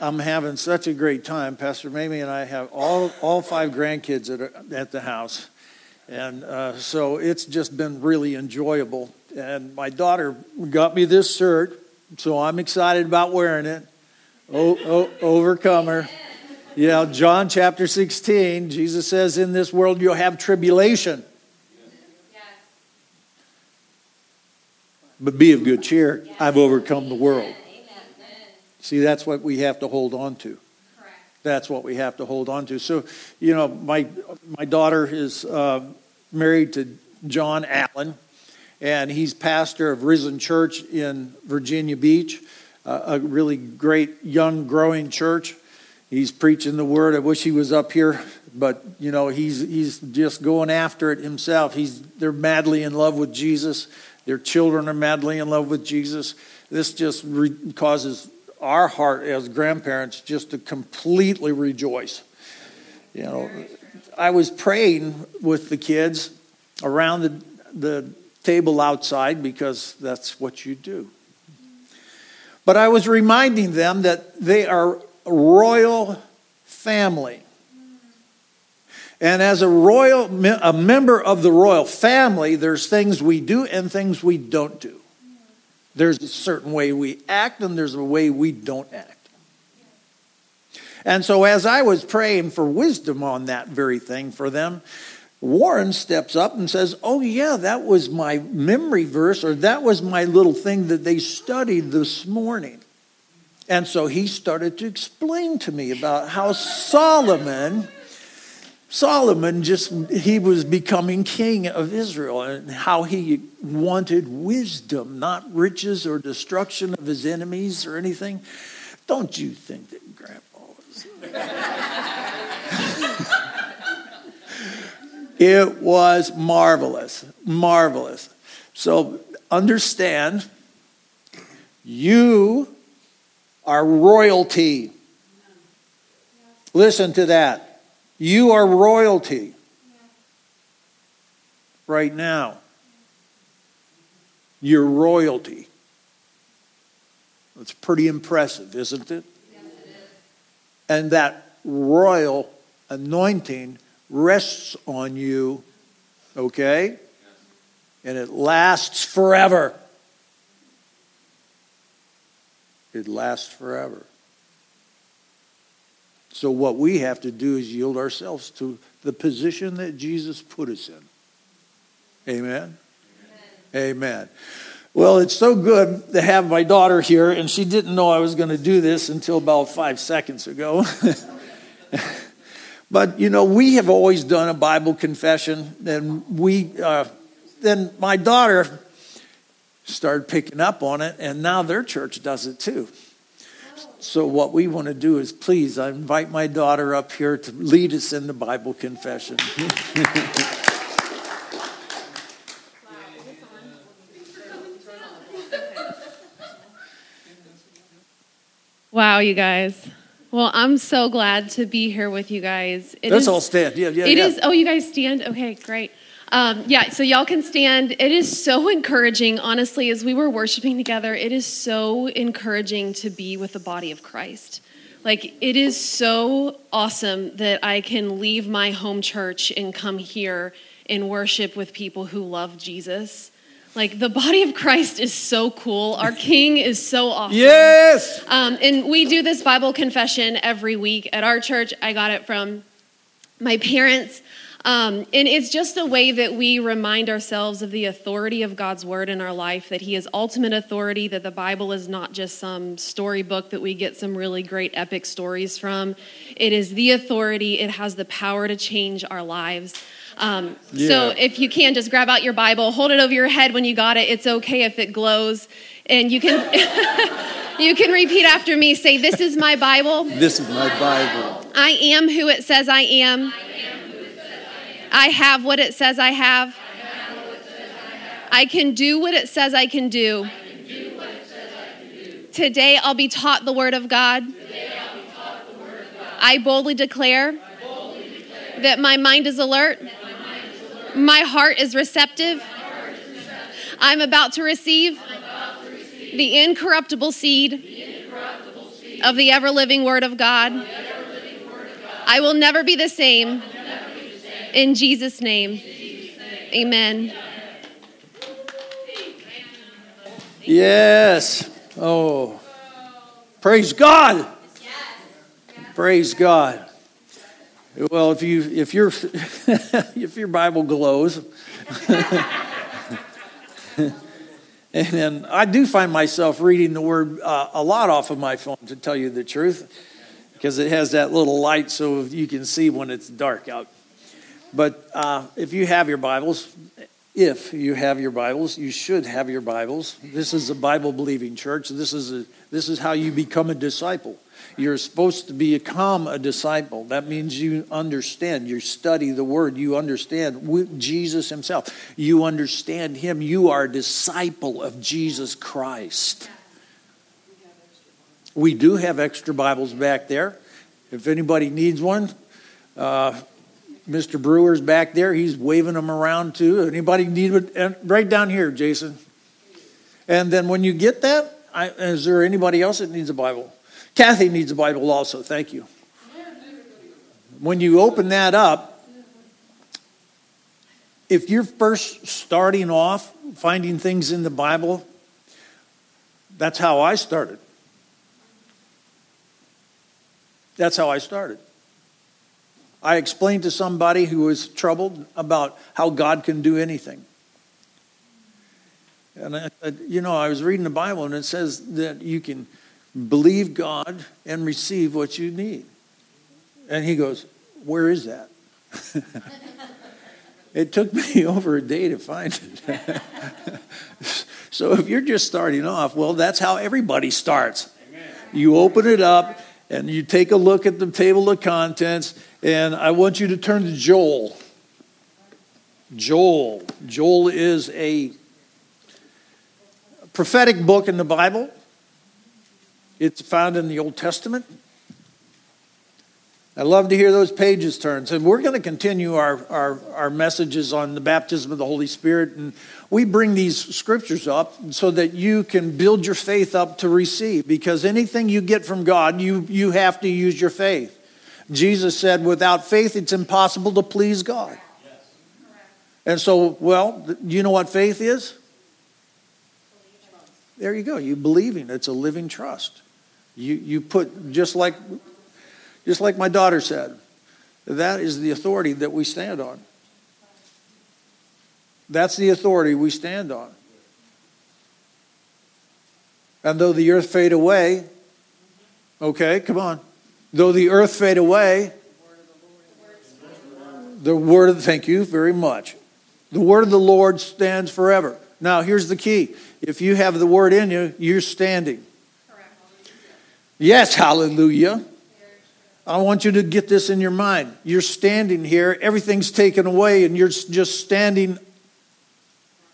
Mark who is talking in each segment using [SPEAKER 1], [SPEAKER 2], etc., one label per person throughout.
[SPEAKER 1] I'm having such a great time. Pastor Mamie and I have all, all five grandkids at, at the house. And uh, so it's just been really enjoyable. And my daughter got me this shirt, so I'm excited about wearing it. Oh, oh, overcomer. Yeah, John chapter 16, Jesus says, In this world you'll have tribulation. But be of good cheer. I've overcome the world. See, that's what we have to hold on to. That's what we have to hold on to. So, you know, my my daughter is uh, married to John Allen, and he's pastor of Risen Church in Virginia Beach, uh, a really great young growing church. He's preaching the word. I wish he was up here, but you know, he's he's just going after it himself. He's they're madly in love with Jesus. Their children are madly in love with Jesus. This just re- causes our heart as grandparents just to completely rejoice. You know, I was praying with the kids around the, the table outside because that's what you do. But I was reminding them that they are a royal family. And as a royal a member of the royal family, there's things we do and things we don't do. There's a certain way we act, and there's a way we don't act. And so, as I was praying for wisdom on that very thing for them, Warren steps up and says, Oh, yeah, that was my memory verse, or that was my little thing that they studied this morning. And so he started to explain to me about how Solomon Solomon just, he was becoming king of Israel and how he wanted wisdom, not riches or destruction of his enemies or anything. Don't you think that Grandpa was? it was marvelous, marvelous. So understand, you are royalty. Listen to that. You are royalty right now. You're royalty. It's pretty impressive, isn't it? And that royal anointing rests on you, okay? And it lasts forever. It lasts forever. So, what we have to do is yield ourselves to the position that Jesus put us in. Amen? Amen. Amen. Well, it's so good to have my daughter here, and she didn't know I was going to do this until about five seconds ago. but, you know, we have always done a Bible confession, and we, uh, then my daughter started picking up on it, and now their church does it too. So, what we want to do is please, I invite my daughter up here to lead us in the Bible confession.
[SPEAKER 2] wow, you guys. Well, I'm so glad to be here with you guys.
[SPEAKER 1] It Let's is, all stand. Yeah, yeah.
[SPEAKER 2] It
[SPEAKER 1] yeah.
[SPEAKER 2] is. Oh, you guys stand. Okay, great. Um, yeah, so y'all can stand. It is so encouraging, honestly, as we were worshiping together, it is so encouraging to be with the body of Christ. Like, it is so awesome that I can leave my home church and come here and worship with people who love Jesus. Like, the body of Christ is so cool. Our King is so awesome.
[SPEAKER 1] Yes!
[SPEAKER 2] Um, and we do this Bible confession every week at our church. I got it from my parents. Um, and it's just a way that we remind ourselves of the authority of God's word in our life, that He is ultimate authority, that the Bible is not just some storybook that we get some really great epic stories from. It is the authority, it has the power to change our lives. Um, yeah. So if you can, just grab out your Bible, hold it over your head when you got it. It's okay if it glows. And you can. You can repeat after me. Say, This is my Bible.
[SPEAKER 1] This is my Bible.
[SPEAKER 2] I am who it says I am. I have what it says I have. I can do what it says I can do. Today I'll be taught the Word of God. I boldly declare that my mind is alert. My heart is receptive. I'm about to receive the incorruptible seed of the ever living Word of God. I will never be the same. In Jesus' name. Amen.
[SPEAKER 1] Yes. Oh. Praise God. Praise God. Well, if you if your if your Bible glows, and then I do find myself reading the word uh, a lot off of my phone, to tell you the truth, because it has that little light so you can see when it's dark out. But uh, if you have your Bibles, if you have your Bibles, you should have your Bibles. This is a Bible believing church. This is a, this is how you become a disciple. You're supposed to become a disciple. That means you understand. You study the word. You understand Jesus himself. You understand him. You are a disciple of Jesus Christ. We do have extra Bibles back there. If anybody needs one, uh, Mr. Brewer's back there. He's waving them around too. Anybody need it? Right down here, Jason. And then when you get that, I, is there anybody else that needs a Bible? Kathy needs a Bible also. Thank you. When you open that up, if you're first starting off finding things in the Bible, that's how I started. That's how I started. I explained to somebody who was troubled about how God can do anything. And I said, you know, I was reading the Bible and it says that you can believe God and receive what you need. And he goes, Where is that? it took me over a day to find it. so if you're just starting off, well, that's how everybody starts. Amen. You open it up and you take a look at the table of contents, and I want you to turn to Joel. Joel. Joel is a prophetic book in the Bible. It's found in the Old Testament. I love to hear those pages turn. And we're going to continue our, our, our messages on the baptism of the Holy Spirit. And we bring these scriptures up so that you can build your faith up to receive. Because anything you get from God, you, you have to use your faith. Jesus said, without faith, it's impossible to please God. And so, well, do you know what faith is? There you go. You believing. It's a living trust. You, you put, just like, just like my daughter said, that is the authority that we stand on. That's the authority we stand on. And though the earth fade away, okay, come on. Though the earth fade away, the word of, thank you very much. The word of the Lord stands forever. Now, here's the key. If you have the word in you, you're standing. Yes, hallelujah. I want you to get this in your mind. You're standing here, everything's taken away, and you're just standing.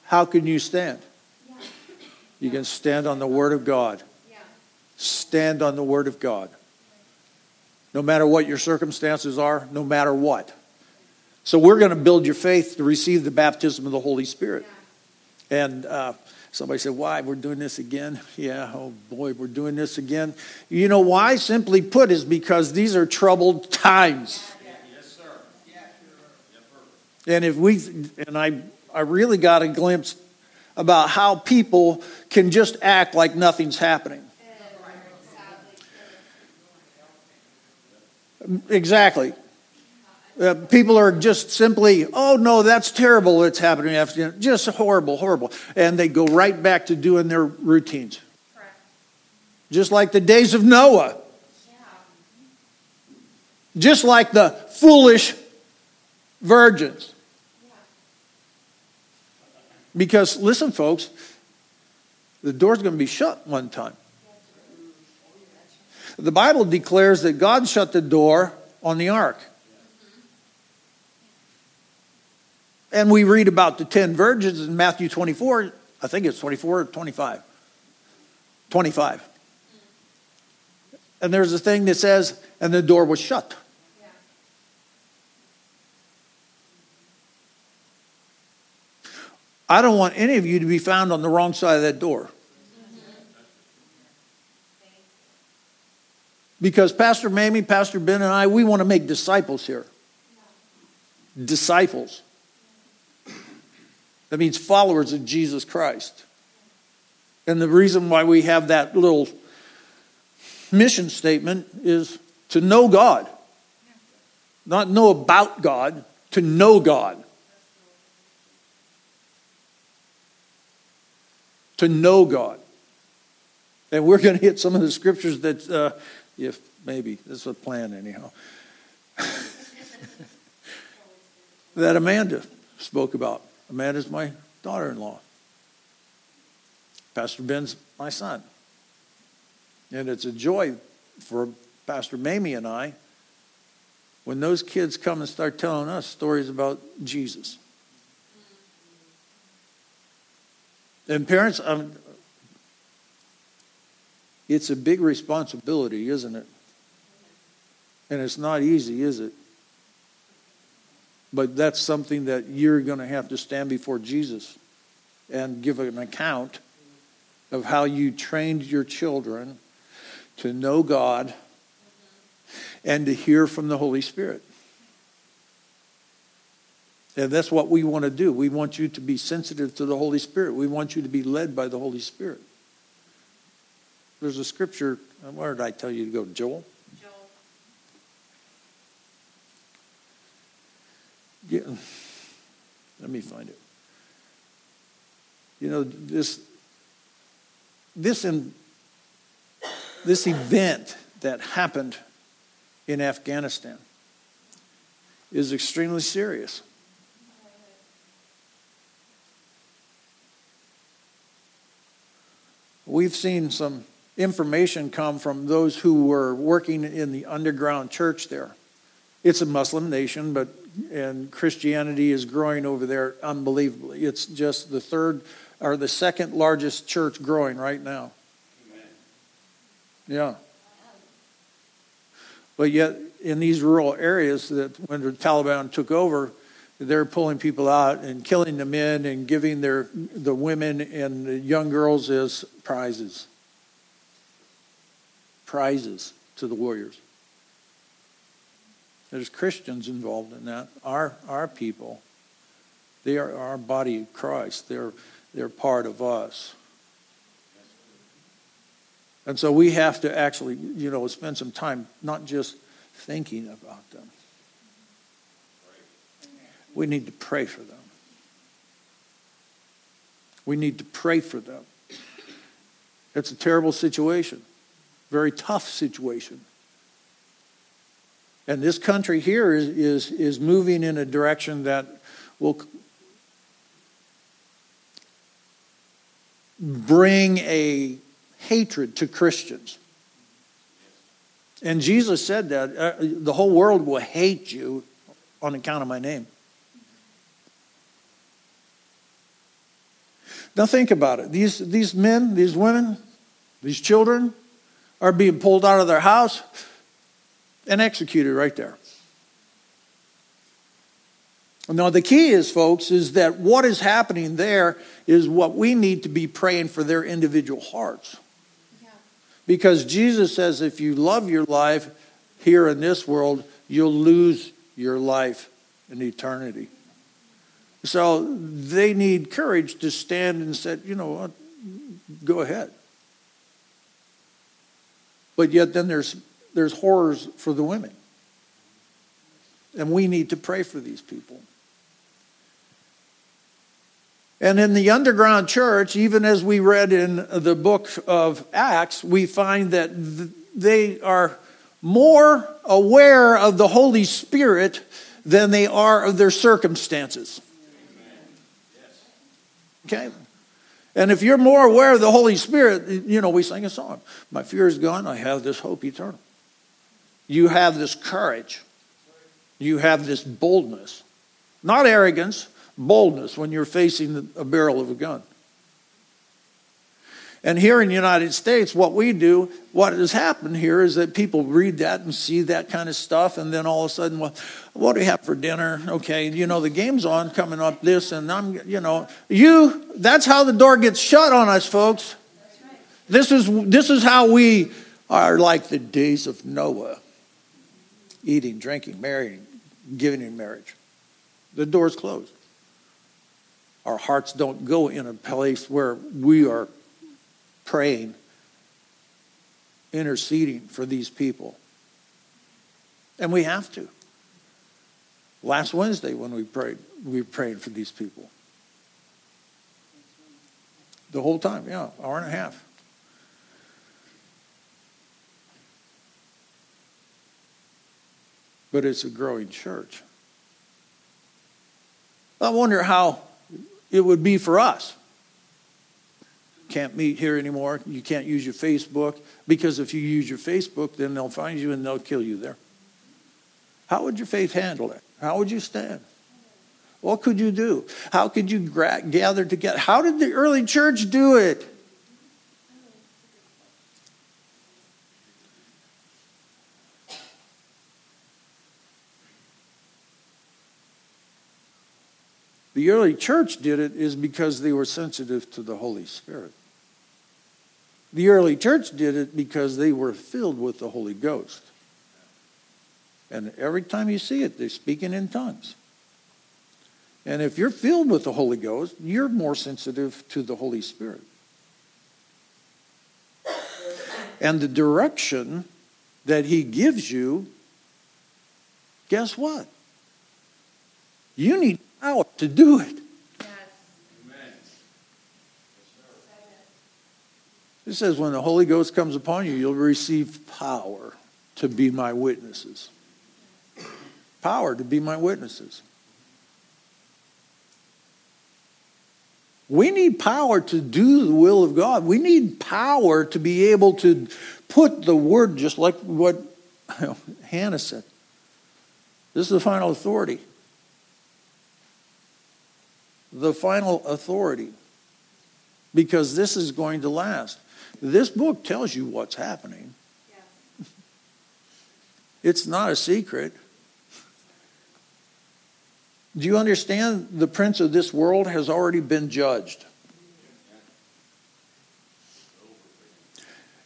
[SPEAKER 1] How can you stand? You can stand on the Word of God. Stand on the Word of God. No matter what your circumstances are, no matter what. So, we're going to build your faith to receive the baptism of the Holy Spirit. And uh, Somebody said, Why? We're doing this again? Yeah, oh boy, we're doing this again. You know why? Simply put, is because these are troubled times. Yes, sir. And if we, and I, I really got a glimpse about how people can just act like nothing's happening. Exactly. Uh, people are just simply, oh no, that's terrible. It's happening after just horrible, horrible, and they go right back to doing their routines, Correct. just like the days of Noah, yeah. just like the foolish virgins. Yeah. Because listen, folks, the door's going to be shut one time. The Bible declares that God shut the door on the ark. And we read about the 10 virgins in Matthew 24. I think it's 24 or 25. 25. And there's a thing that says, and the door was shut. I don't want any of you to be found on the wrong side of that door. Because Pastor Mamie, Pastor Ben, and I, we want to make disciples here. Disciples. That means followers of Jesus Christ. And the reason why we have that little mission statement is to know God. Not know about God, to know God. To know God. And we're going to hit some of the scriptures that, uh, if maybe, this is a plan anyhow, that Amanda spoke about. Amanda's my daughter in law. Pastor Ben's my son. And it's a joy for Pastor Mamie and I when those kids come and start telling us stories about Jesus. And parents, um, it's a big responsibility, isn't it? And it's not easy, is it? But that's something that you're going to have to stand before Jesus and give an account of how you trained your children to know God and to hear from the Holy Spirit. And that's what we want to do. We want you to be sensitive to the Holy Spirit. We want you to be led by the Holy Spirit. There's a scripture, uh, where did I tell you to go? Joel? Joel. Yeah. Let me find it. You know, this this in, this event that happened in Afghanistan is extremely serious. We've seen some information come from those who were working in the underground church there. It's a Muslim nation, but and Christianity is growing over there unbelievably. It's just the third or the second largest church growing right now. Amen. Yeah. But yet, in these rural areas, that when the Taliban took over, they're pulling people out and killing the men and giving their the women and the young girls as prizes. Prizes to the warriors. There's Christians involved in that. Our our people. They are our body of Christ. They're they're part of us. And so we have to actually, you know, spend some time not just thinking about them. We need to pray for them. We need to pray for them. It's a terrible situation, very tough situation. And this country here is, is, is moving in a direction that will bring a hatred to Christians. And Jesus said that uh, the whole world will hate you on account of my name. Now think about it. These, these men, these women, these children are being pulled out of their house and executed right there. Now, the key is, folks, is that what is happening there is what we need to be praying for their individual hearts. Because Jesus says if you love your life here in this world, you'll lose your life in eternity. So they need courage to stand and say, you know what, go ahead. But yet then there's there's horrors for the women. And we need to pray for these people. And in the underground church, even as we read in the book of Acts, we find that they are more aware of the Holy Spirit than they are of their circumstances. Okay? And if you're more aware of the Holy Spirit, you know, we sing a song My fear is gone, I have this hope eternal. You have this courage, you have this boldness, not arrogance, boldness when you're facing a barrel of a gun. And here in the United States, what we do, what has happened here is that people read that and see that kind of stuff, and then all of a sudden, well, what do we have for dinner? Okay, you know, the game's on coming up this, and I'm, you know, you, that's how the door gets shut on us, folks. This is, this is how we are like the days of Noah eating, drinking, marrying, giving in marriage. The door's closed. Our hearts don't go in a place where we are praying, interceding for these people. And we have to. Last Wednesday, when we prayed, we prayed for these people. The whole time, yeah, hour and a half. But it's a growing church. I wonder how it would be for us. Can't meet here anymore. You can't use your Facebook because if you use your Facebook, then they'll find you and they'll kill you there. How would your faith handle it? How would you stand? What could you do? How could you gra- gather together? How did the early church do it? The early church did it is because they were sensitive to the Holy Spirit. The early church did it because they were filled with the Holy Ghost. And every time you see it, they're speaking in tongues. And if you're filled with the Holy Ghost, you're more sensitive to the Holy Spirit. And the direction that He gives you, guess what? You need power to do it. It says, when the Holy Ghost comes upon you, you'll receive power to be my witnesses. Power to be my witnesses. We need power to do the will of God. We need power to be able to put the word, just like what Hannah said. This is the final authority the final authority because this is going to last. This book tells you what's happening. Yes. It's not a secret. Do you understand the prince of this world has already been judged?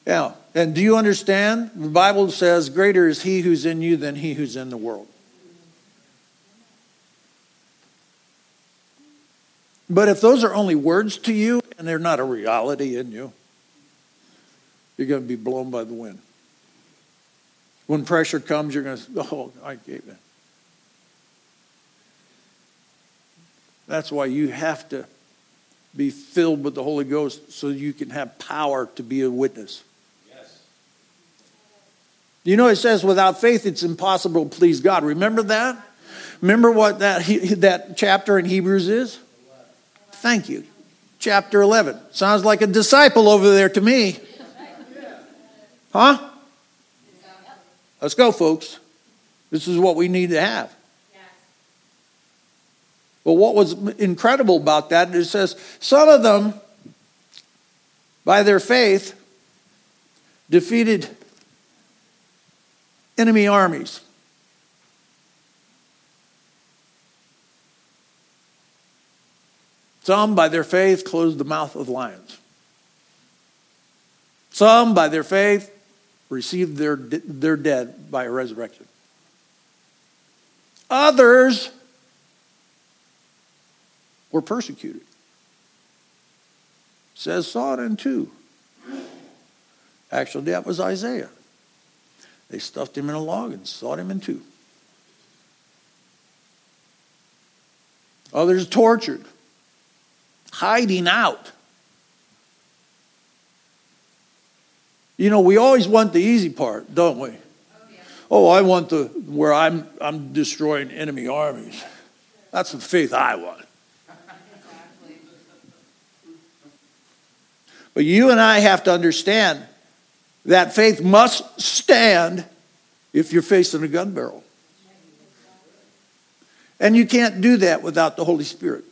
[SPEAKER 1] Yeah. And do you understand? The Bible says, Greater is he who's in you than he who's in the world. But if those are only words to you and they're not a reality in you, you're going to be blown by the wind. When pressure comes, you're going to, oh, I gave in. That's why you have to be filled with the Holy Ghost so you can have power to be a witness. Yes. You know, it says without faith it's impossible to please God. Remember that? Remember what that, that chapter in Hebrews is? Thank you. Chapter 11. Sounds like a disciple over there to me. Huh? Let's go, folks. This is what we need to have. But what was incredible about that, it says, some of them, by their faith, defeated enemy armies. Some, by their faith, closed the mouth of lions. Some, by their faith, received their, their dead by a resurrection. Others were persecuted. says saw it in two. Actually, that was Isaiah. They stuffed him in a log and sawed him in two. Others tortured hiding out. You know, we always want the easy part, don't we? Oh, I want the where I'm I'm destroying enemy armies. That's the faith I want. But you and I have to understand that faith must stand if you're facing a gun barrel. And you can't do that without the Holy Spirit.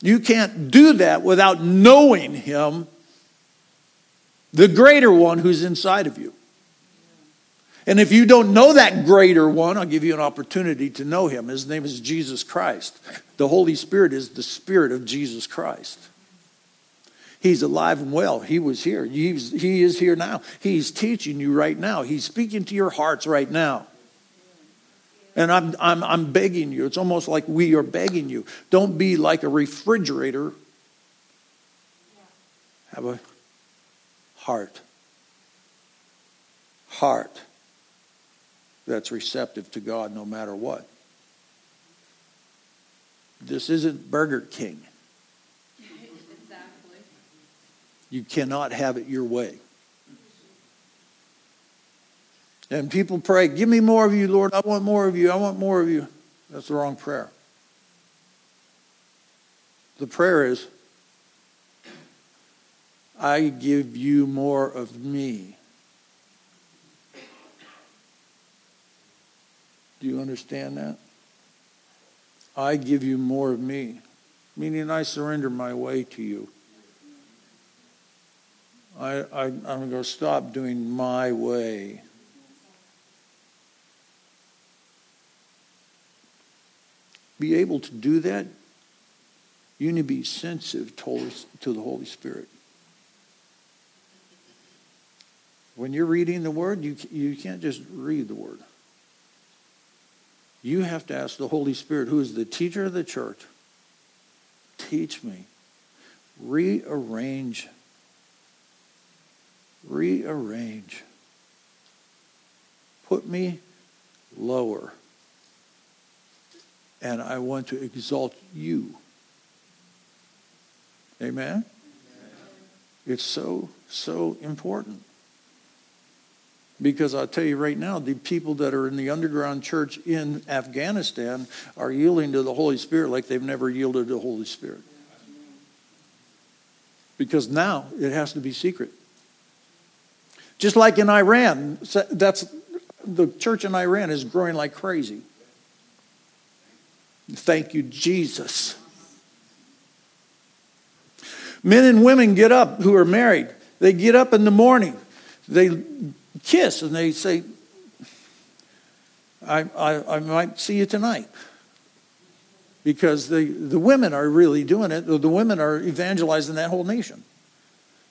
[SPEAKER 1] You can't do that without knowing Him, the greater one who's inside of you. And if you don't know that greater one, I'll give you an opportunity to know him. His name is Jesus Christ. The Holy Spirit is the Spirit of Jesus Christ. He's alive and well. He was here. He's, he is here now. He's teaching you right now. He's speaking to your hearts right now. And I'm, I'm, I'm begging you. It's almost like we are begging you. Don't be like a refrigerator. Have a heart. Heart that's receptive to God no matter what. This isn't Burger King. You cannot have it your way. And people pray, Give me more of you, Lord. I want more of you. I want more of you. That's the wrong prayer. The prayer is, I give you more of me. Do you understand that? I give you more of me, meaning I surrender my way to you. I, I, I'm going to stop doing my way. Be able to do that, you need to be sensitive to the Holy Spirit. When you're reading the Word, you, you can't just read the Word. You have to ask the Holy Spirit, who is the teacher of the church, teach me. Rearrange rearrange. Put me lower. And I want to exalt you. Amen? It's so, so important. Because I'll tell you right now, the people that are in the underground church in Afghanistan are yielding to the Holy Spirit like they've never yielded to the Holy Spirit. Because now it has to be secret. Just like in Iran, that's the church in Iran is growing like crazy. Thank you, Jesus. Men and women get up who are married. They get up in the morning. They kiss and they say, I, I, I might see you tonight. Because the, the women are really doing it. The women are evangelizing that whole nation.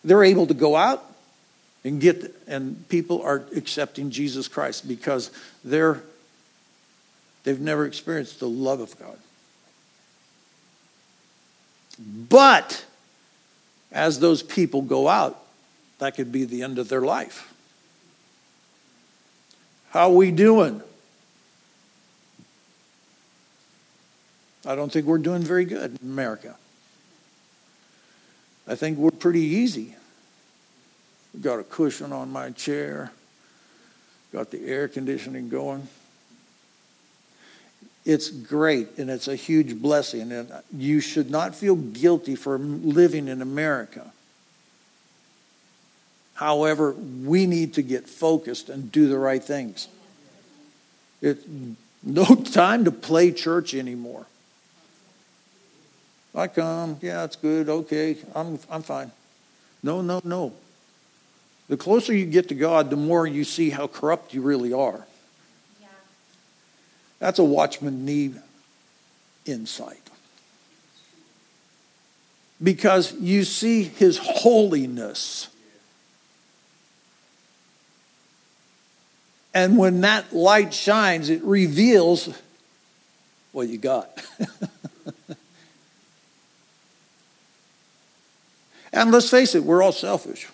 [SPEAKER 1] They're able to go out, and get and people are accepting Jesus Christ because they're they've never experienced the love of God. But as those people go out, that could be the end of their life. How we doing? I don't think we're doing very good in America. I think we're pretty easy. We Got a cushion on my chair. Got the air conditioning going. It's great and it's a huge blessing. And you should not feel guilty for living in America. However, we need to get focused and do the right things. It's no time to play church anymore. I come, yeah, it's good, okay, I'm, I'm fine. No, no, no. The closer you get to God, the more you see how corrupt you really are. Yeah. That's a Watchman Nee insight. Because you see his holiness. And when that light shines, it reveals what you got. and let's face it, we're all selfish.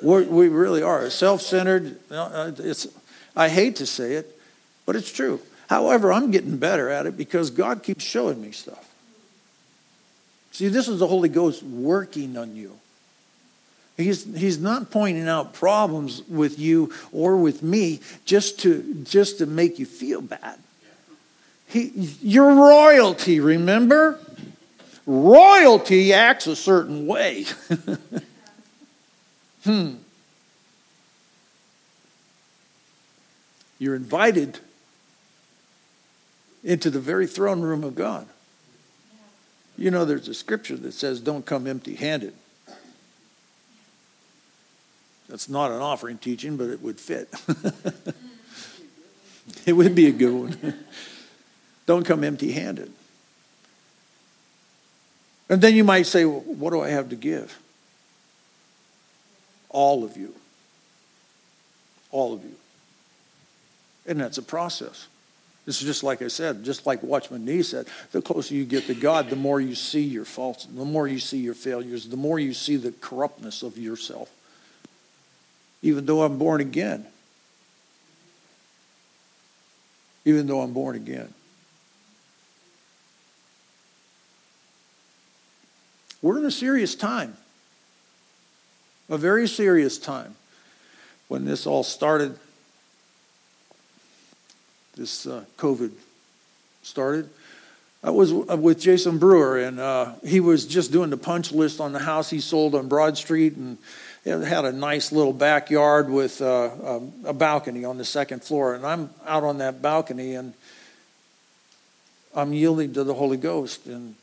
[SPEAKER 1] We're, we really are self-centered. Uh, it's, I hate to say it, but it's true. However, I'm getting better at it because God keeps showing me stuff. See, this is the Holy Ghost working on you. He's, he's not pointing out problems with you or with me just to, just to make you feel bad. He, you're royalty, remember? Royalty acts a certain way. Hmm. You're invited into the very throne room of God. You know, there's a scripture that says, Don't come empty handed. That's not an offering teaching, but it would fit. it would be a good one. Don't come empty handed. And then you might say, well, What do I have to give? All of you. All of you. And that's a process. It's just like I said, just like Watchman Nee said, the closer you get to God, the more you see your faults, the more you see your failures, the more you see the corruptness of yourself. Even though I'm born again. Even though I'm born again. We're in a serious time. A very serious time. When this all started, this uh, COVID started. I was with Jason Brewer, and uh, he was just doing the punch list on the house he sold on Broad Street, and it had a nice little backyard with uh, um, a balcony on the second floor. And I'm out on that balcony, and I'm yielding to the Holy Ghost, and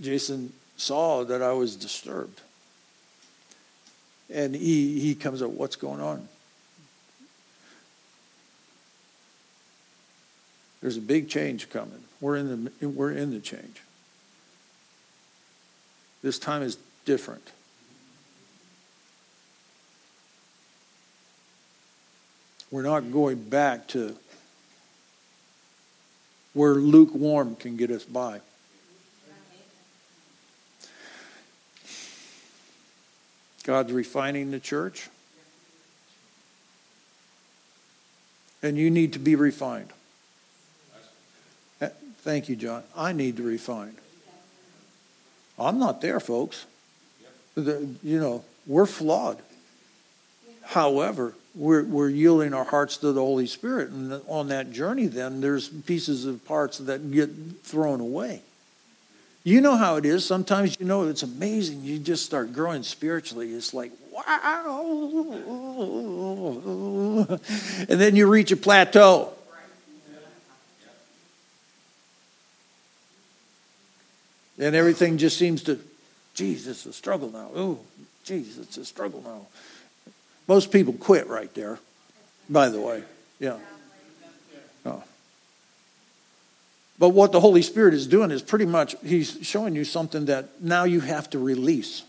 [SPEAKER 1] Jason saw that I was disturbed, and he he comes up, "What's going on?" There's a big change coming. We're in the, we're in the change. This time is different. We're not going back to where lukewarm can get us by. God's refining the church. And you need to be refined. Thank you, John. I need to refine. I'm not there, folks. The, you know, we're flawed. However, we're, we're yielding our hearts to the Holy Spirit. And on that journey, then, there's pieces of parts that get thrown away. You know how it is. Sometimes you know it's amazing. You just start growing spiritually. It's like, wow. And then you reach a plateau. And everything just seems to, geez, it's a struggle now. Oh, geez, it's a struggle now. Most people quit right there, by the way. Yeah. Oh. But what the Holy Spirit is doing is pretty much, He's showing you something that now you have to release.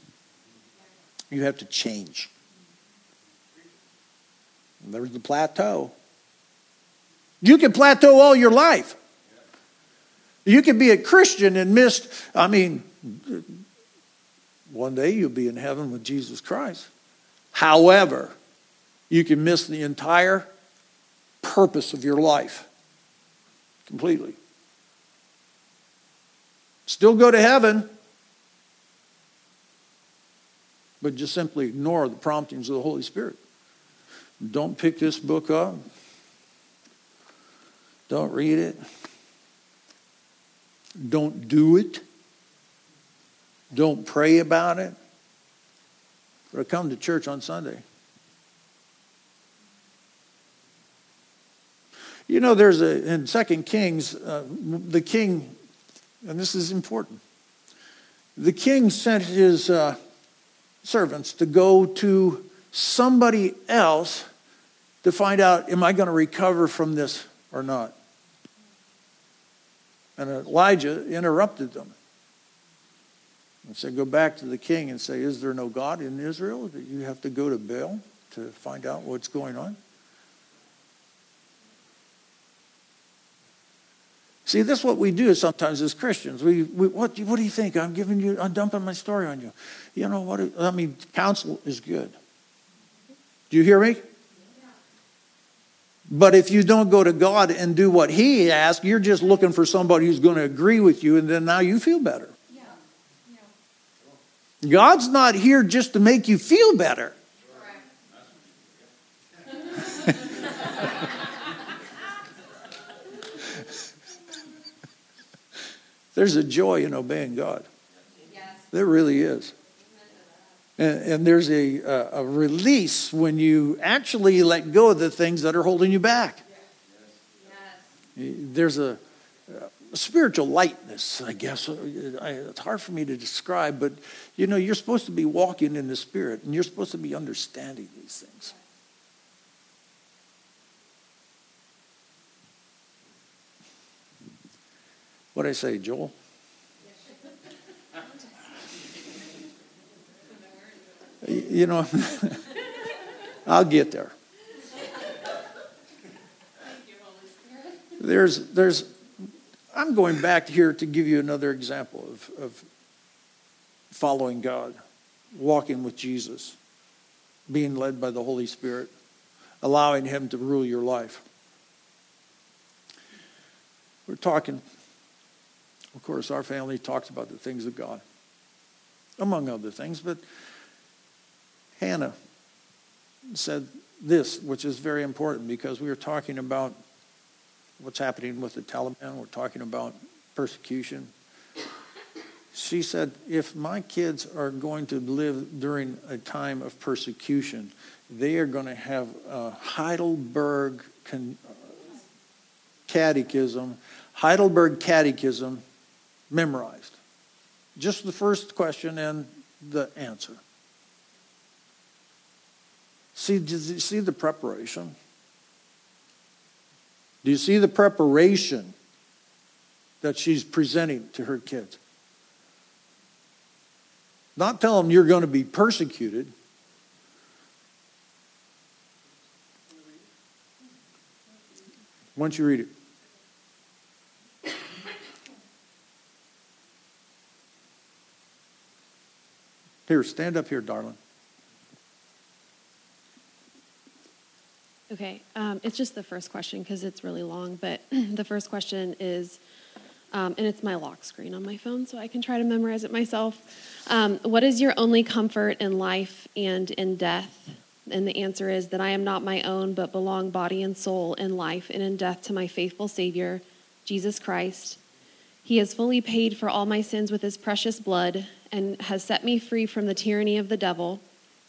[SPEAKER 1] You have to change. And there's the plateau. You can plateau all your life. You can be a Christian and miss, I mean, one day you'll be in heaven with Jesus Christ. However, you can miss the entire purpose of your life completely. Still go to heaven, but just simply ignore the promptings of the Holy Spirit. Don't pick this book up. Don't read it. Don't do it. Don't pray about it. Or come to church on Sunday. You know, there's a, in Second Kings, uh, the king, and this is important, the king sent his uh, servants to go to somebody else to find out, am I going to recover from this or not? And Elijah interrupted them and said, Go back to the king and say, Is there no God in Israel that you have to go to Baal to find out what's going on? See, this is what we do sometimes as Christians. We, we what, what do you think? I'm giving you, I'm dumping my story on you. You know what? I mean, counsel is good. Do you hear me? But if you don't go to God and do what He asks, you're just looking for somebody who's going to agree with you, and then now you feel better. God's not here just to make you feel better. There's a joy in obeying God. There really is. And, and there's a, a, release when you actually let go of the things that are holding you back. Yes. There's a, spiritual lightness, I guess. Uh, it's hard for me to describe, but you know, you're supposed to be walking in the Spirit and you're supposed to be understanding these things. What I say, Joel? you know, I'll get there. There's, there's I'm going back here to give you another example of, of following God, walking with Jesus, being led by the Holy Spirit, allowing Him to rule your life. We're talking, of course, our family talks about the things of God, among other things, but Hannah said this, which is very important because we were talking about what's happening with the Taliban, we're talking about persecution. She said, if my kids are going to live during a time of persecution, they are going to have a Heidelberg catechism, Heidelberg catechism memorized. Just the first question and the answer. See, see the preparation? Do you see the preparation that she's presenting to her kids? Not tell them you're going to be persecuted. Once you read it. Here, stand up here, darling.
[SPEAKER 2] Okay, um, it's just the first question because it's really long, but the first question is, um, and it's my lock screen on my phone, so I can try to memorize it myself. Um, what is your only comfort in life and in death? And the answer is that I am not my own, but belong body and soul in life and in death to my faithful Savior, Jesus Christ. He has fully paid for all my sins with his precious blood and has set me free from the tyranny of the devil.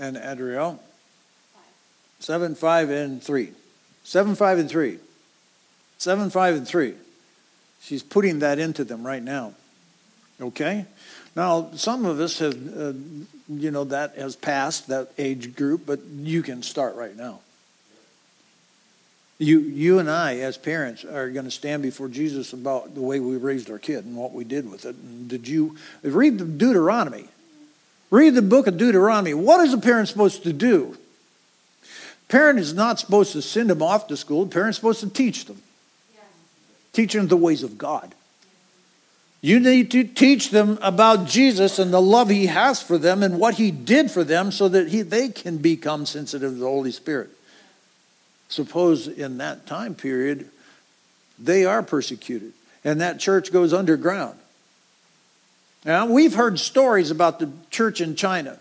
[SPEAKER 1] And Adriel? Seven, five, and three. Seven, five, and three. Seven, five, and three. She's putting that into them right now. Okay? Now, some of us have, uh, you know, that has passed that age group, but you can start right now. You, you and I, as parents, are going to stand before Jesus about the way we raised our kid and what we did with it. And did you read Deuteronomy? Read the book of Deuteronomy. What is a parent supposed to do? Parent is not supposed to send them off to school. Parent's supposed to teach them. Teach them the ways of God. You need to teach them about Jesus and the love he has for them and what he did for them so that he, they can become sensitive to the Holy Spirit. Suppose in that time period, they are persecuted and that church goes underground. Now, we've heard stories about the church in China.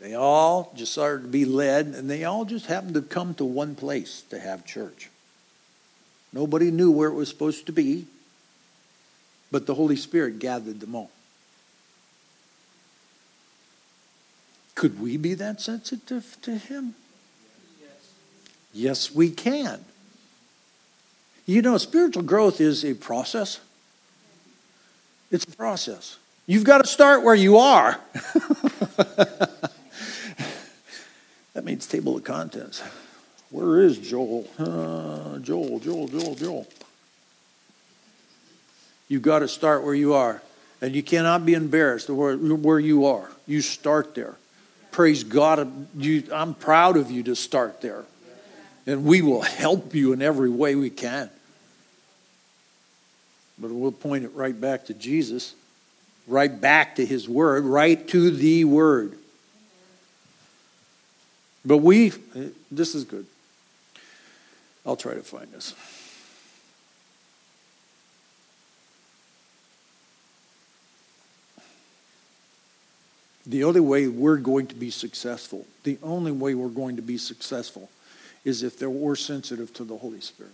[SPEAKER 1] They all just started to be led, and they all just happened to come to one place to have church. Nobody knew where it was supposed to be, but the Holy Spirit gathered them all. Could we be that sensitive to Him? Yes, we can. You know, spiritual growth is a process. It's a process. You've got to start where you are. that means table of contents. Where is Joel? Uh, Joel, Joel, Joel, Joel. You've got to start where you are. And you cannot be embarrassed where, where you are. You start there. Praise God. You, I'm proud of you to start there. And we will help you in every way we can. But we'll point it right back to Jesus, right back to his word, right to the word. But we, this is good. I'll try to find this. The only way we're going to be successful, the only way we're going to be successful is if we're sensitive to the Holy Spirit.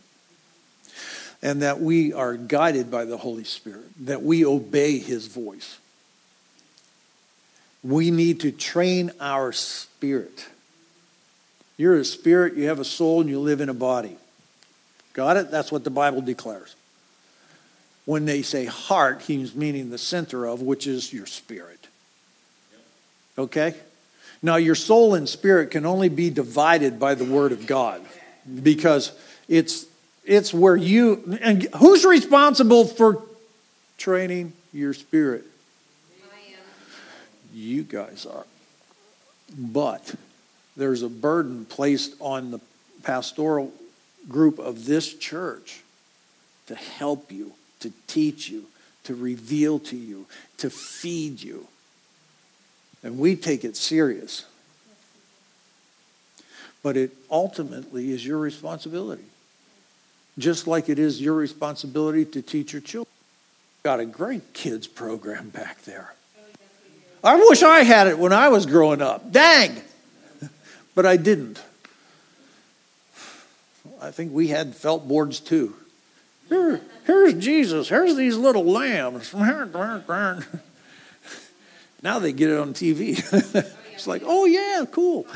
[SPEAKER 1] And that we are guided by the Holy Spirit, that we obey his voice. We need to train our spirit. You're a spirit, you have a soul, and you live in a body. Got it? That's what the Bible declares. When they say heart, he's meaning the center of, which is your spirit. Okay? Now, your soul and spirit can only be divided by the Word of God because it's, it's where you. And who's responsible for training your spirit? You guys are. But there's a burden placed on the pastoral group of this church to help you, to teach you, to reveal to you, to feed you. And we take it serious. But it ultimately is your responsibility. Just like it is your responsibility to teach your children. Got a great kids program back there. I wish I had it when I was growing up. Dang! But I didn't. I think we had felt boards too. Here, here's Jesus. Here's these little lambs. now they get it on TV. it's like, oh, yeah, cool.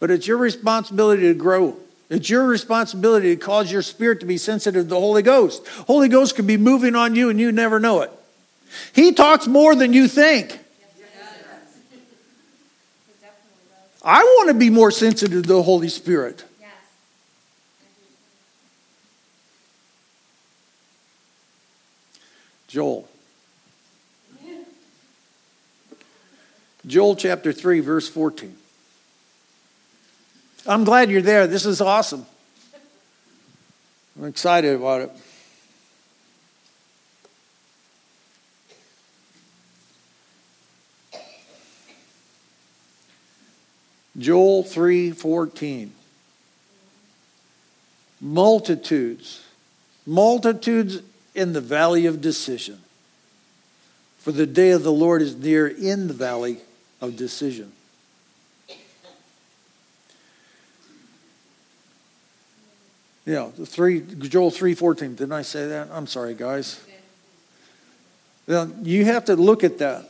[SPEAKER 1] but it's your responsibility to grow. It's your responsibility to cause your spirit to be sensitive to the Holy Ghost. Holy Ghost could be moving on you and you never know it. He talks more than you think. I want to be more sensitive to the Holy Spirit. Joel. Joel chapter 3, verse 14. I'm glad you're there. This is awesome. I'm excited about it. Joel 3:14 Multitudes multitudes in the valley of decision for the day of the Lord is near in the valley of decision Yeah, the three Joel three fourteen. Didn't I say that? I'm sorry, guys. Now you have to look at that.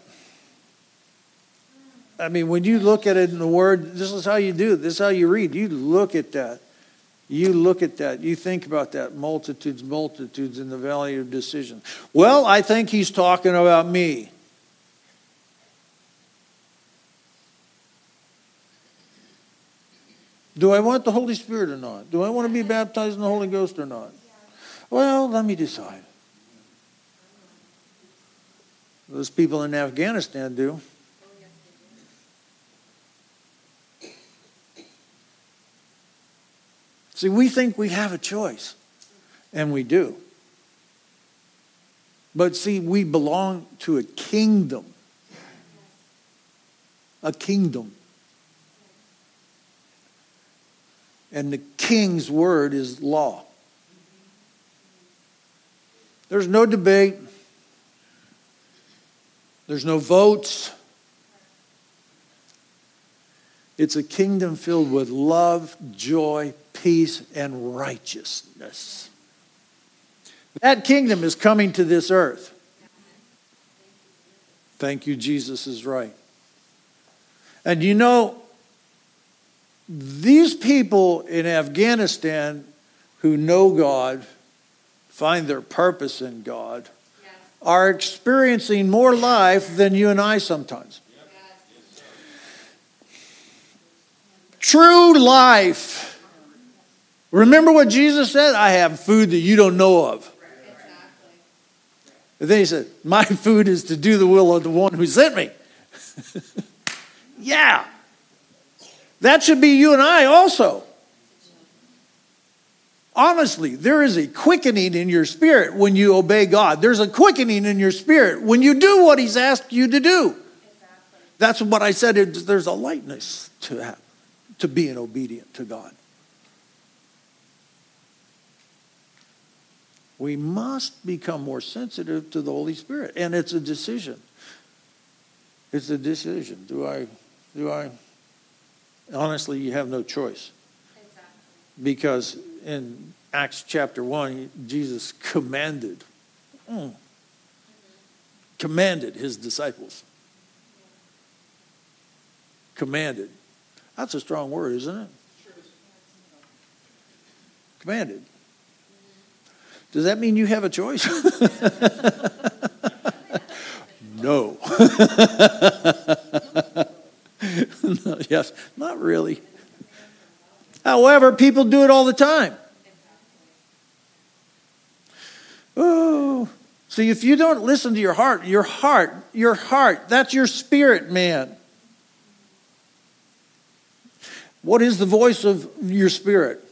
[SPEAKER 1] I mean, when you look at it in the Word, this is how you do it. This is how you read. You look at that. You look at that. You think about that. Multitudes, multitudes in the valley of decision. Well, I think he's talking about me. Do I want the Holy Spirit or not? Do I want to be baptized in the Holy Ghost or not? Well, let me decide. Those people in Afghanistan do. See, we think we have a choice, and we do. But see, we belong to a kingdom. A kingdom. And the king's word is law. There's no debate. There's no votes. It's a kingdom filled with love, joy, peace, and righteousness. That kingdom is coming to this earth. Thank you, Jesus is right. And you know, these people in Afghanistan who know God, find their purpose in God, yes. are experiencing more life than you and I sometimes. Yes. True life Remember what Jesus said? I have food that you don't know of. And then he said, My food is to do the will of the one who sent me. yeah. That should be you and I also. Honestly, there is a quickening in your spirit when you obey God. There's a quickening in your spirit when you do what He's asked you to do. That's what I said. There's a lightness to that, to being obedient to God. We must become more sensitive to the Holy Spirit. And it's a decision. It's a decision. Do I, do I? Honestly, you have no choice. Exactly. Because in Acts chapter 1, Jesus commanded, mm, commanded his disciples. Commanded. That's a strong word, isn't it? Commanded. Does that mean you have a choice? no. yes, not really. However, people do it all the time. Oh, see, if you don't listen to your heart, your heart, your heart, that's your spirit, man. What is the voice of your spirit?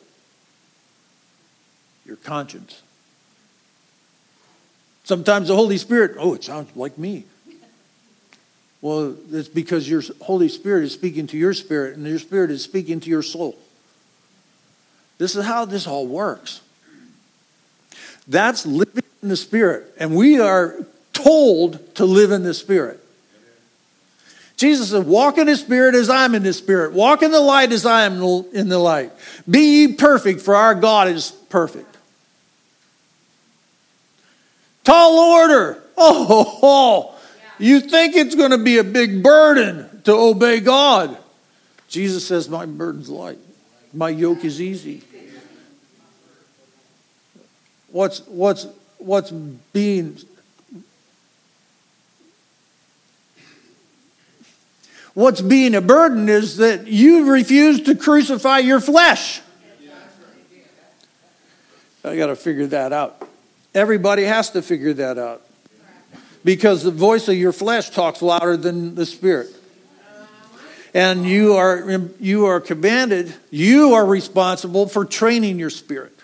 [SPEAKER 1] Your conscience. Sometimes the Holy Spirit, oh, it sounds like me. Well, it's because your Holy Spirit is speaking to your spirit, and your spirit is speaking to your soul. This is how this all works. That's living in the Spirit. And we are told to live in the Spirit. Jesus said, Walk in the Spirit as I'm in the Spirit. Walk in the light as I am in the light. Be ye perfect, for our God is perfect. Tall order. Oh. you think it's going to be a big burden to obey God. Jesus says, My burden's light, my yoke is easy. What's, what's, what's being What's being a burden is that you refuse to crucify your flesh. I got to figure that out. Everybody has to figure that out. Because the voice of your flesh talks louder than the spirit. And you are you are commanded, you are responsible for training your spirit.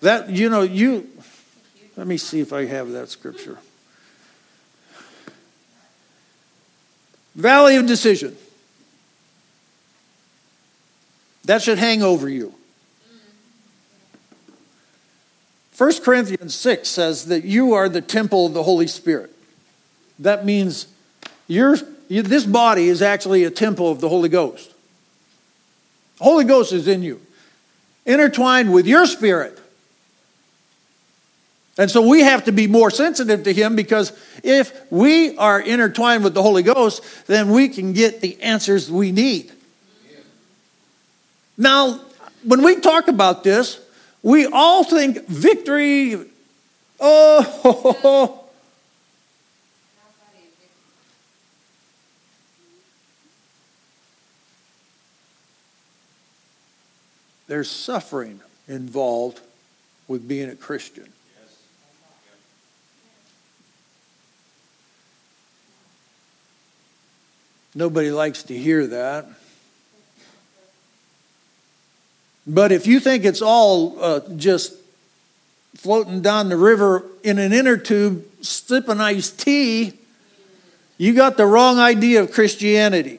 [SPEAKER 1] That you know, you let me see if I have that scripture. Valley of decision. That should hang over you. 1 Corinthians 6 says that you are the temple of the Holy Spirit. That means you this body is actually a temple of the Holy Ghost. The Holy Ghost is in you, intertwined with your spirit. And so we have to be more sensitive to Him because if we are intertwined with the Holy Ghost, then we can get the answers we need. Now, when we talk about this, we all think victory, oh, there's suffering involved with being a Christian. Nobody likes to hear that. But if you think it's all uh, just floating down the river in an inner tube, sipping iced tea, you got the wrong idea of Christianity.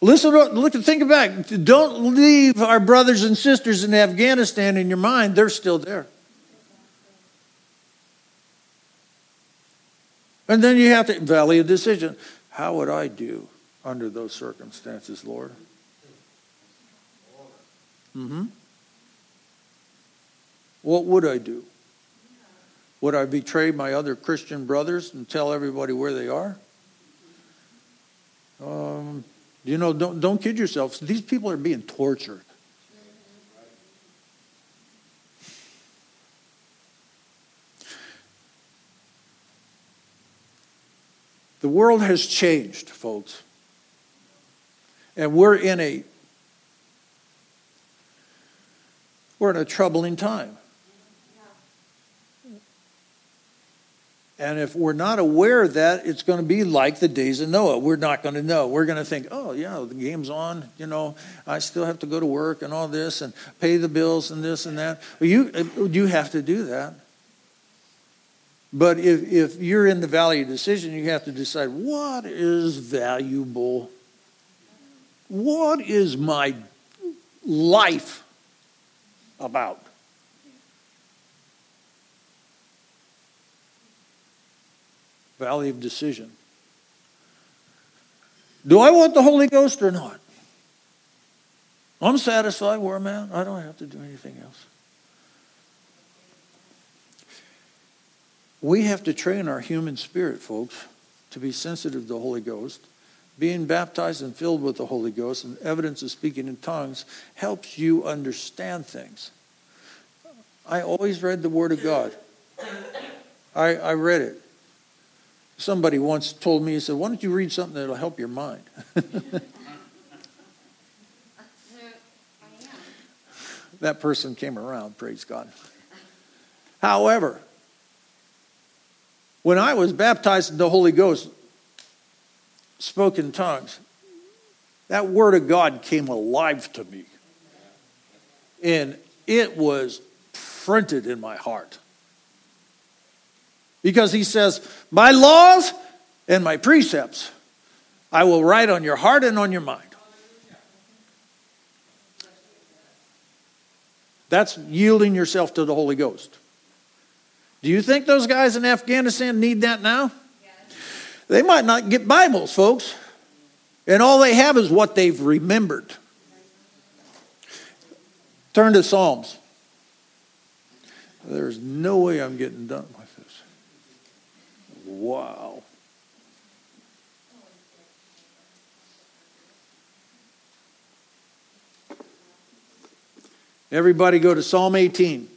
[SPEAKER 1] Listen, look, and think back. Don't leave our brothers and sisters in Afghanistan in your mind. They're still there. And then you have to valley a decision. How would I do under those circumstances, Lord? Mm-hmm. What would I do? Would I betray my other Christian brothers and tell everybody where they are? Um, you know, don't don't kid yourself. These people are being tortured. The world has changed, folks. And we're in a we're in a troubling time. And if we're not aware of that, it's going to be like the days of Noah. We're not going to know. We're going to think, oh, yeah, the game's on. You know, I still have to go to work and all this and pay the bills and this and that. Well, you, uh, you have to do that. But if, if you're in the value decision, you have to decide what is valuable? What is my life about? Valley of decision. Do I want the Holy Ghost or not? I'm satisfied where I'm at. I don't have to do anything else. We have to train our human spirit, folks, to be sensitive to the Holy Ghost. Being baptized and filled with the Holy Ghost and evidence of speaking in tongues helps you understand things. I always read the Word of God. I, I read it. Somebody once told me, he said, Why don't you read something that'll help your mind? that person came around, praise God. However, when I was baptized in the Holy Ghost, spoke in tongues, that Word of God came alive to me. And it was printed in my heart. Because he says, My laws and my precepts I will write on your heart and on your mind. That's yielding yourself to the Holy Ghost. Do you think those guys in Afghanistan need that now? They might not get Bibles, folks. And all they have is what they've remembered. Turn to Psalms. There's no way I'm getting done with this. Wow. Everybody go to Psalm 18.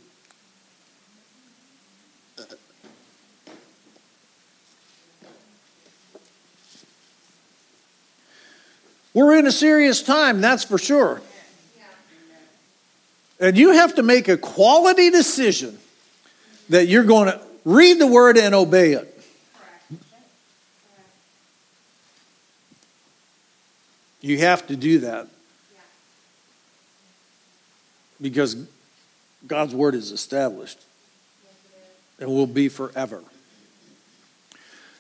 [SPEAKER 1] In a serious time, that's for sure. And you have to make a quality decision that you're going to read the word and obey it. You have to do that. Because God's word is established and will be forever.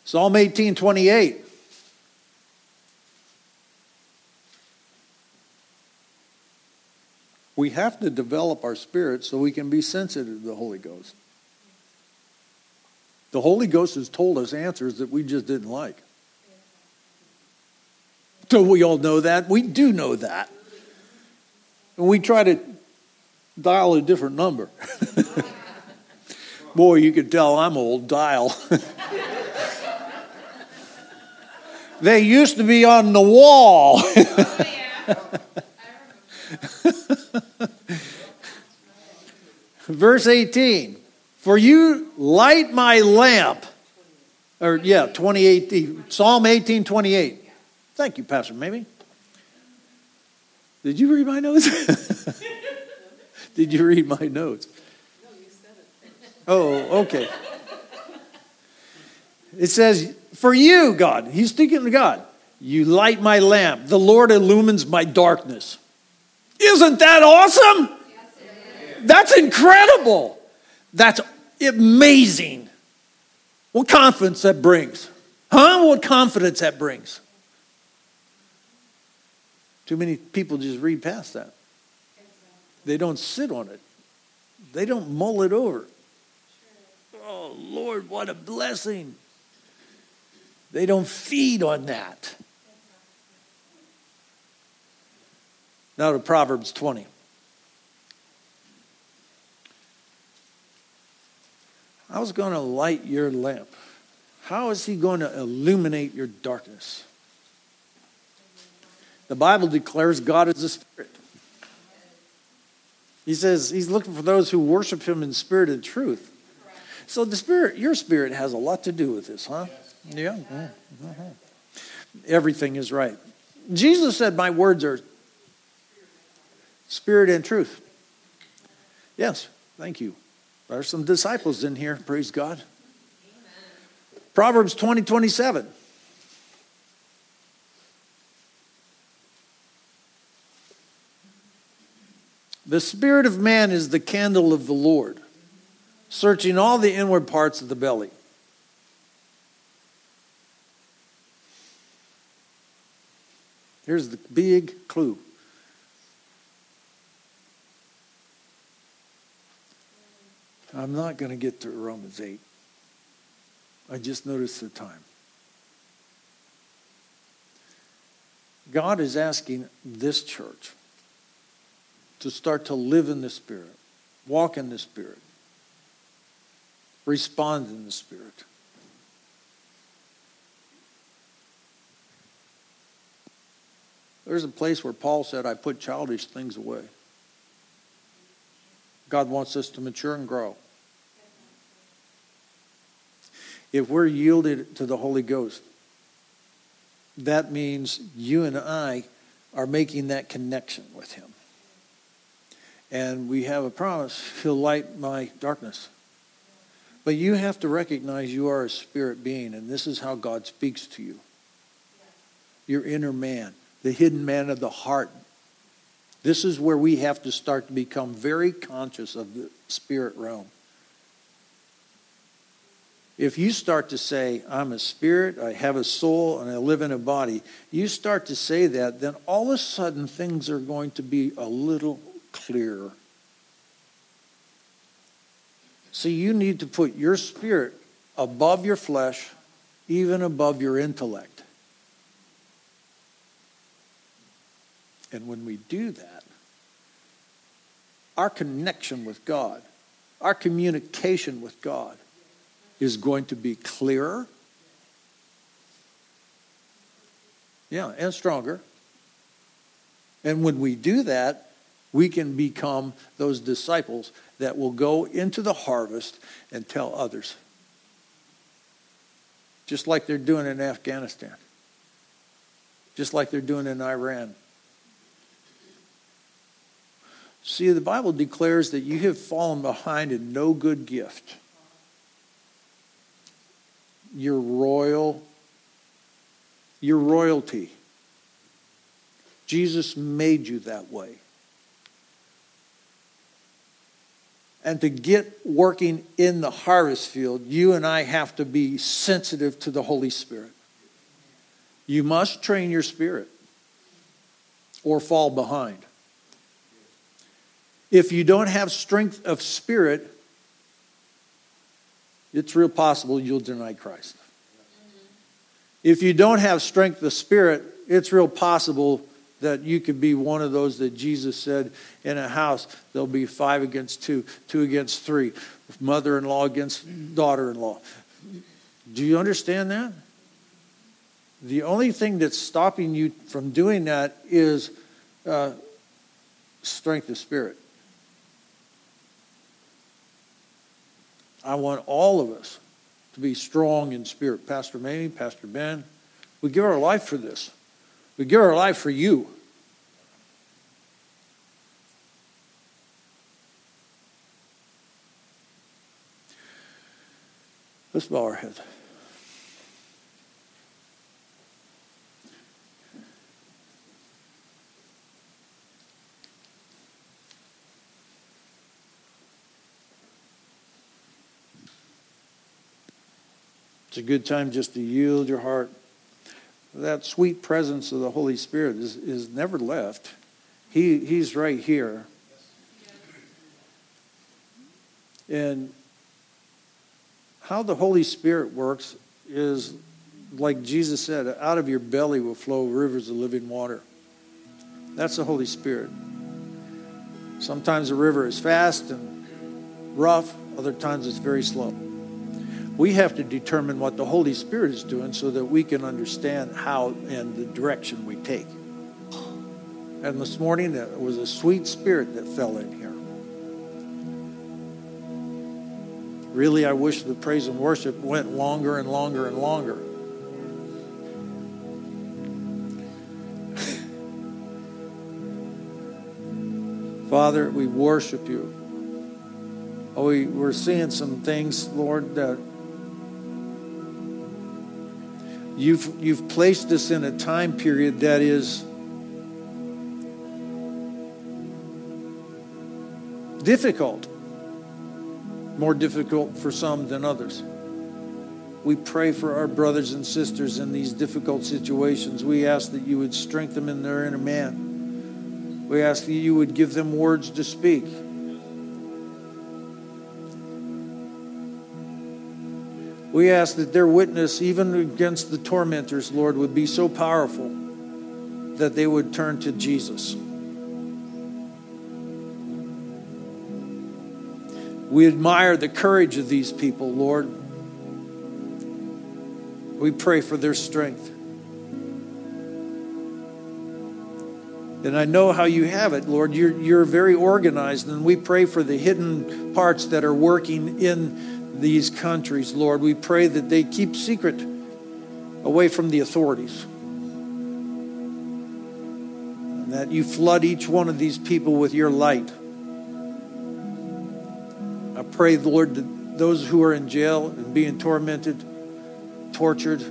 [SPEAKER 1] Psalm 18 28. We have to develop our spirit so we can be sensitive to the Holy Ghost. The Holy Ghost has told us answers that we just didn't like. Do we all know that? We do know that. And we try to dial a different number. Boy, you can tell I'm old. Dial. they used to be on the wall. Oh, Verse 18 For you light my lamp. Or, yeah, 28, Psalm 18, 28. Thank you, Pastor Mamie. Did you read my notes? Did you read my notes? Oh, okay. It says, For you, God, he's speaking to God, you light my lamp. The Lord illumines my darkness. Isn't that awesome? That's incredible. That's amazing. What confidence that brings. Huh? What confidence that brings. Too many people just read past that. They don't sit on it. They don't mull it over. Oh, Lord, what a blessing. They don't feed on that. Now to Proverbs 20. I was going to light your lamp? How is he going to illuminate your darkness? The Bible declares God is a spirit. He says he's looking for those who worship him in spirit and truth. So the spirit, your spirit has a lot to do with this, huh? Yeah. Mm-hmm. Everything is right. Jesus said, My words are spirit and truth. Yes, thank you. There are some disciples in here, praise God. Amen. Proverbs 20 27. The spirit of man is the candle of the Lord, searching all the inward parts of the belly. Here's the big clue I'm not going to get to Romans 8. I just noticed the time. God is asking this church to start to live in the Spirit, walk in the Spirit, respond in the Spirit. There's a place where Paul said, I put childish things away. God wants us to mature and grow. If we're yielded to the Holy Ghost, that means you and I are making that connection with Him. And we have a promise He'll light my darkness. But you have to recognize you are a spirit being, and this is how God speaks to you. Your inner man, the hidden man of the heart. This is where we have to start to become very conscious of the spirit realm. If you start to say, I'm a spirit, I have a soul, and I live in a body, you start to say that, then all of a sudden things are going to be a little clearer. See, you need to put your spirit above your flesh, even above your intellect. And when we do that, our connection with God, our communication with God, is going to be clearer. Yeah, and stronger. And when we do that, we can become those disciples that will go into the harvest and tell others. Just like they're doing in Afghanistan. Just like they're doing in Iran. See, the Bible declares that you have fallen behind in no good gift your royal, your royalty. Jesus made you that way. And to get working in the harvest field, you and I have to be sensitive to the Holy Spirit. You must train your spirit or fall behind. If you don't have strength of spirit, it's real possible you'll deny Christ. If you don't have strength of spirit, it's real possible that you could be one of those that Jesus said in a house, there'll be five against two, two against three, mother in law against daughter in law. Do you understand that? The only thing that's stopping you from doing that is uh, strength of spirit. I want all of us to be strong in spirit. Pastor Mamie, Pastor Ben, we give our life for this. We give our life for you. Let's bow our heads. A good time just to yield your heart. That sweet presence of the Holy Spirit is, is never left. He, he's right here. And how the Holy Spirit works is like Jesus said, out of your belly will flow rivers of living water. That's the Holy Spirit. Sometimes the river is fast and rough, other times it's very slow we have to determine what the Holy Spirit is doing so that we can understand how and the direction we take. And this morning, it was a sweet spirit that fell in here. Really, I wish the praise and worship went longer and longer and longer. Father, we worship you. Oh, we, we're seeing some things, Lord, that You've, you've placed us in a time period that is difficult, more difficult for some than others. We pray for our brothers and sisters in these difficult situations. We ask that you would strengthen them in their inner man. We ask that you would give them words to speak. We ask that their witness, even against the tormentors, Lord, would be so powerful that they would turn to Jesus. We admire the courage of these people, Lord. We pray for their strength. And I know how you have it, Lord. You're, you're very organized, and we pray for the hidden parts that are working in these countries, Lord. We pray that they keep secret away from the authorities. And that you flood each one of these people with your light. I pray, Lord, that those who are in jail and being tormented, tortured,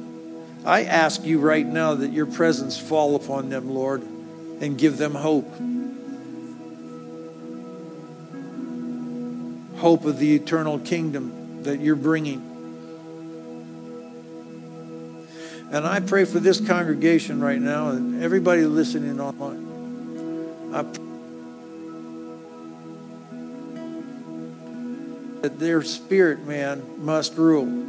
[SPEAKER 1] I ask you right now that your presence fall upon them, Lord, and give them hope. Hope of the eternal kingdom that you're bringing. And I pray for this congregation right now and everybody listening online. I that their spirit man must rule.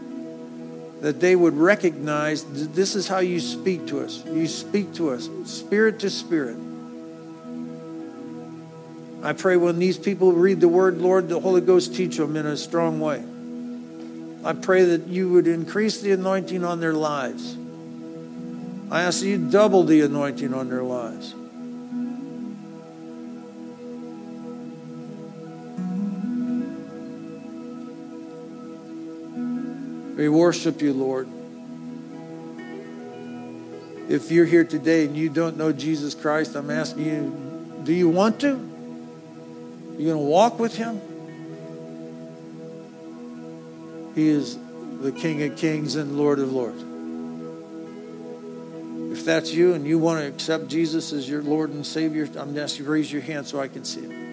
[SPEAKER 1] That they would recognize that this is how you speak to us. You speak to us, spirit to spirit. I pray when these people read the word, Lord, the Holy Ghost teach them in a strong way. I pray that you would increase the anointing on their lives. I ask that you double the anointing on their lives. We worship you, Lord. If you're here today and you don't know Jesus Christ, I'm asking you, do you want to? You going to walk with him? He is the King of Kings and Lord of Lords. If that's you and you want to accept Jesus as your Lord and Savior, I'm asking you to raise your hand so I can see it.